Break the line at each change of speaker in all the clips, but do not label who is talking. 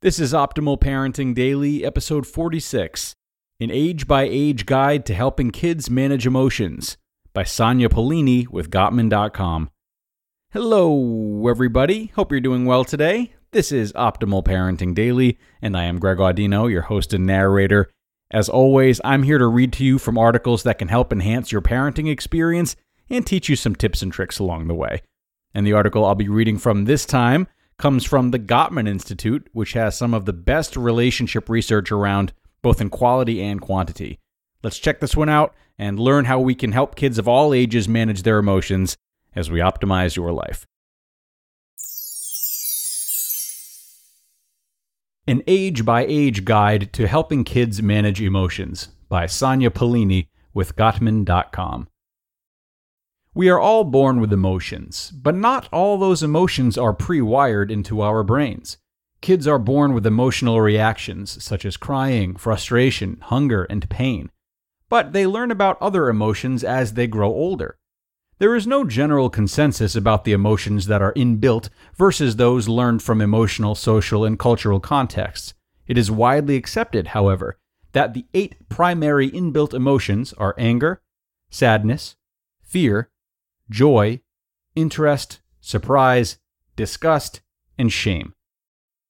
This is Optimal Parenting Daily, episode 46 An Age by Age Guide to Helping Kids Manage Emotions by Sanya Pelini with Gottman.com. Hello, everybody. Hope you're doing well today. This is Optimal Parenting Daily, and I am Greg Audino, your host and narrator. As always, I'm here to read to you from articles that can help enhance your parenting experience and teach you some tips and tricks along the way. And the article I'll be reading from this time comes from the Gottman Institute, which has some of the best relationship research around both in quality and quantity. Let's check this one out and learn how we can help kids of all ages manage their emotions as we optimize your life. An Age by Age Guide to Helping Kids Manage Emotions by Sanya Pelini with Gottman.com. We are all born with emotions, but not all those emotions are pre wired into our brains. Kids are born with emotional reactions such as crying, frustration, hunger, and pain. But they learn about other emotions as they grow older. There is no general consensus about the emotions that are inbuilt versus those learned from emotional, social, and cultural contexts. It is widely accepted, however, that the eight primary inbuilt emotions are anger, sadness, fear, joy, interest, surprise, disgust, and shame.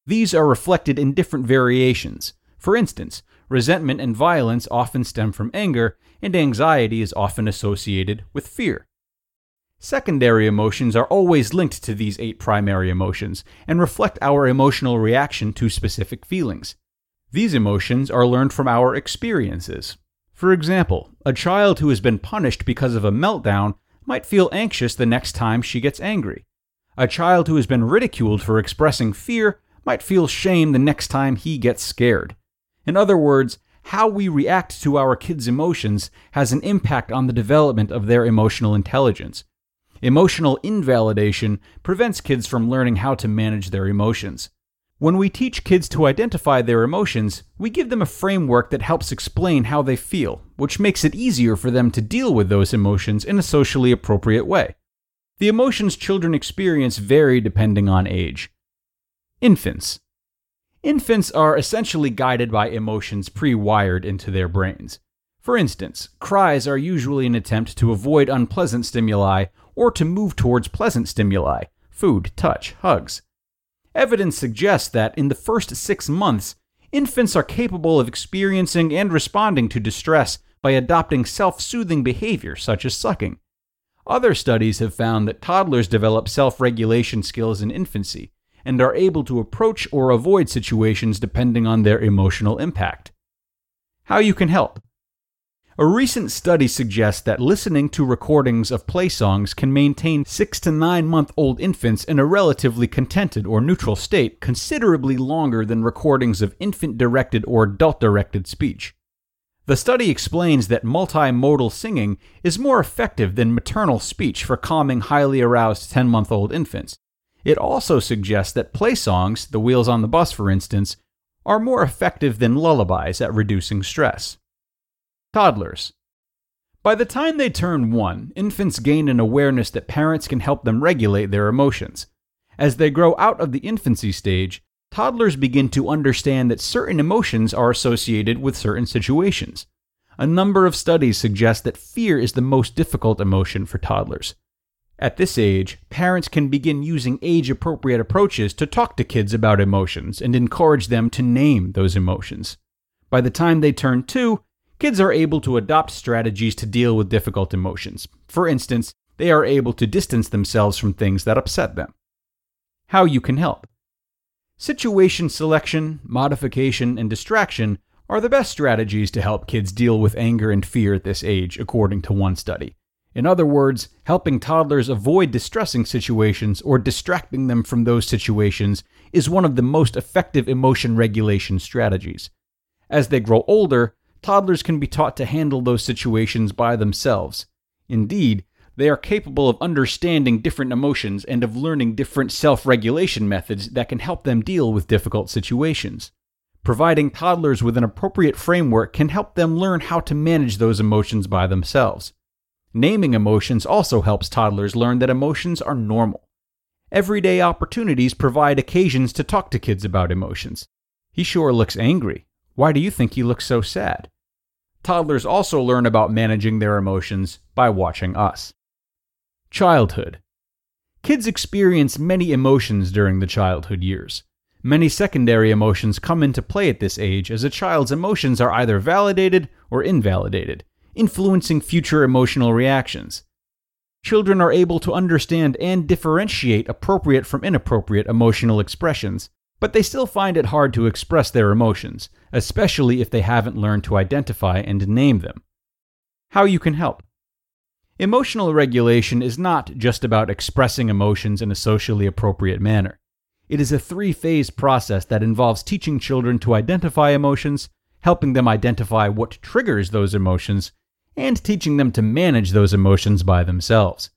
These are reflected in different variations. For instance, resentment and violence often stem from anger, and anxiety is often associated with fear. Secondary emotions are always linked to these eight primary emotions and reflect our emotional reaction to specific feelings. These emotions are learned from our experiences. For example, a child who has been punished because of a meltdown might feel anxious the next time she gets angry. A child who has been ridiculed for expressing fear might feel shame the next time he gets scared. In other words, how we react to our kids' emotions has an impact on the development of their emotional intelligence. Emotional invalidation prevents kids from learning how to manage their emotions. When we teach kids to identify their emotions, we give them a framework that helps explain how they feel, which makes it easier for them to deal with those emotions in a socially appropriate way. The emotions children experience vary depending on age. Infants. Infants are essentially guided by emotions pre wired into their brains. For instance, cries are usually an attempt to avoid unpleasant stimuli or to move towards pleasant stimuli food, touch, hugs. Evidence suggests that in the first six months, infants are capable of experiencing and responding to distress by adopting self soothing behavior such as sucking. Other studies have found that toddlers develop self regulation skills in infancy and are able to approach or avoid situations depending on their emotional impact. How you can help. A recent study suggests that listening to recordings of play songs can maintain 6 to 9 month old infants in a relatively contented or neutral state considerably longer than recordings of infant directed or adult directed speech. The study explains that multimodal singing is more effective than maternal speech for calming highly aroused 10 month old infants. It also suggests that play songs, the wheels on the bus for instance, are more effective than lullabies at reducing stress. Toddlers. By the time they turn one, infants gain an awareness that parents can help them regulate their emotions. As they grow out of the infancy stage, toddlers begin to understand that certain emotions are associated with certain situations. A number of studies suggest that fear is the most difficult emotion for toddlers. At this age, parents can begin using age appropriate approaches to talk to kids about emotions and encourage them to name those emotions. By the time they turn two, kids are able to adopt strategies to deal with difficult emotions. For instance, they are able to distance themselves from things that upset them. How you can help. Situation selection, modification, and distraction are the best strategies to help kids deal with anger and fear at this age, according to one study. In other words, helping toddlers avoid distressing situations or distracting them from those situations is one of the most effective emotion regulation strategies. As they grow older, toddlers can be taught to handle those situations by themselves. Indeed, they are capable of understanding different emotions and of learning different self regulation methods that can help them deal with difficult situations. Providing toddlers with an appropriate framework can help them learn how to manage those emotions by themselves. Naming emotions also helps toddlers learn that emotions are normal. Everyday opportunities provide occasions to talk to kids about emotions. He sure looks angry. Why do you think he looks so sad? Toddlers also learn about managing their emotions by watching us. Childhood. Kids experience many emotions during the childhood years. Many secondary emotions come into play at this age as a child's emotions are either validated or invalidated, influencing future emotional reactions. Children are able to understand and differentiate appropriate from inappropriate emotional expressions, but they still find it hard to express their emotions, especially if they haven't learned to identify and name them. How you can help. Emotional regulation is not just about expressing emotions in a socially appropriate manner. It is a three phase process that involves teaching children to identify emotions, helping them identify what triggers those emotions, and teaching them to manage those emotions by themselves.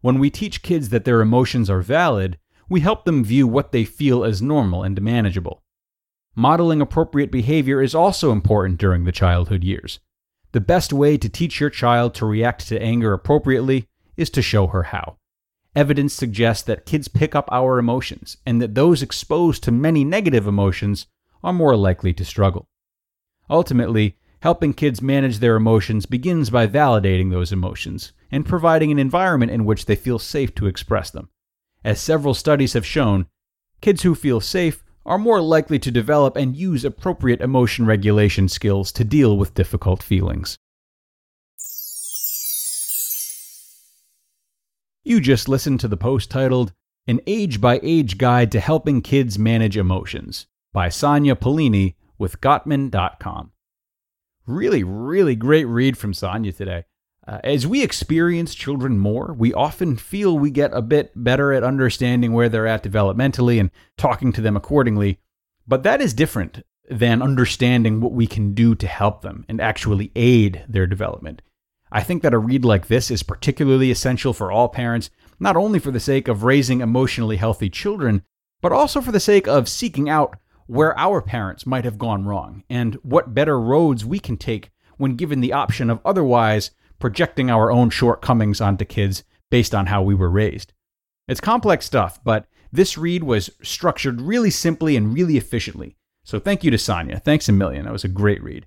When we teach kids that their emotions are valid, we help them view what they feel as normal and manageable. Modeling appropriate behavior is also important during the childhood years. The best way to teach your child to react to anger appropriately is to show her how. Evidence suggests that kids pick up our emotions and that those exposed to many negative emotions are more likely to struggle. Ultimately, helping kids manage their emotions begins by validating those emotions and providing an environment in which they feel safe to express them. As several studies have shown, kids who feel safe are more likely to develop and use appropriate emotion regulation skills to deal with difficult feelings. You just listened to the post titled An Age by Age Guide to Helping Kids Manage Emotions by Sanya Pelini with Gottman.com. Really, really great read from Sanya today. Uh, as we experience children more, we often feel we get a bit better at understanding where they're at developmentally and talking to them accordingly. But that is different than understanding what we can do to help them and actually aid their development. I think that a read like this is particularly essential for all parents, not only for the sake of raising emotionally healthy children, but also for the sake of seeking out where our parents might have gone wrong and what better roads we can take when given the option of otherwise projecting our own shortcomings onto kids based on how we were raised. It's complex stuff, but this read was structured really simply and really efficiently. So thank you to Sanya. Thanks a million. That was a great read.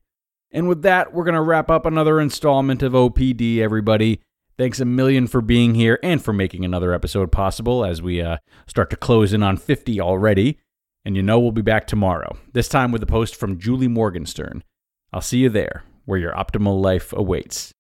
And with that, we're going to wrap up another installment of OPD, everybody. Thanks a million for being here and for making another episode possible as we uh, start to close in on 50 already. And you know we'll be back tomorrow, this time with a post from Julie Morgenstern. I'll see you there, where your optimal life awaits.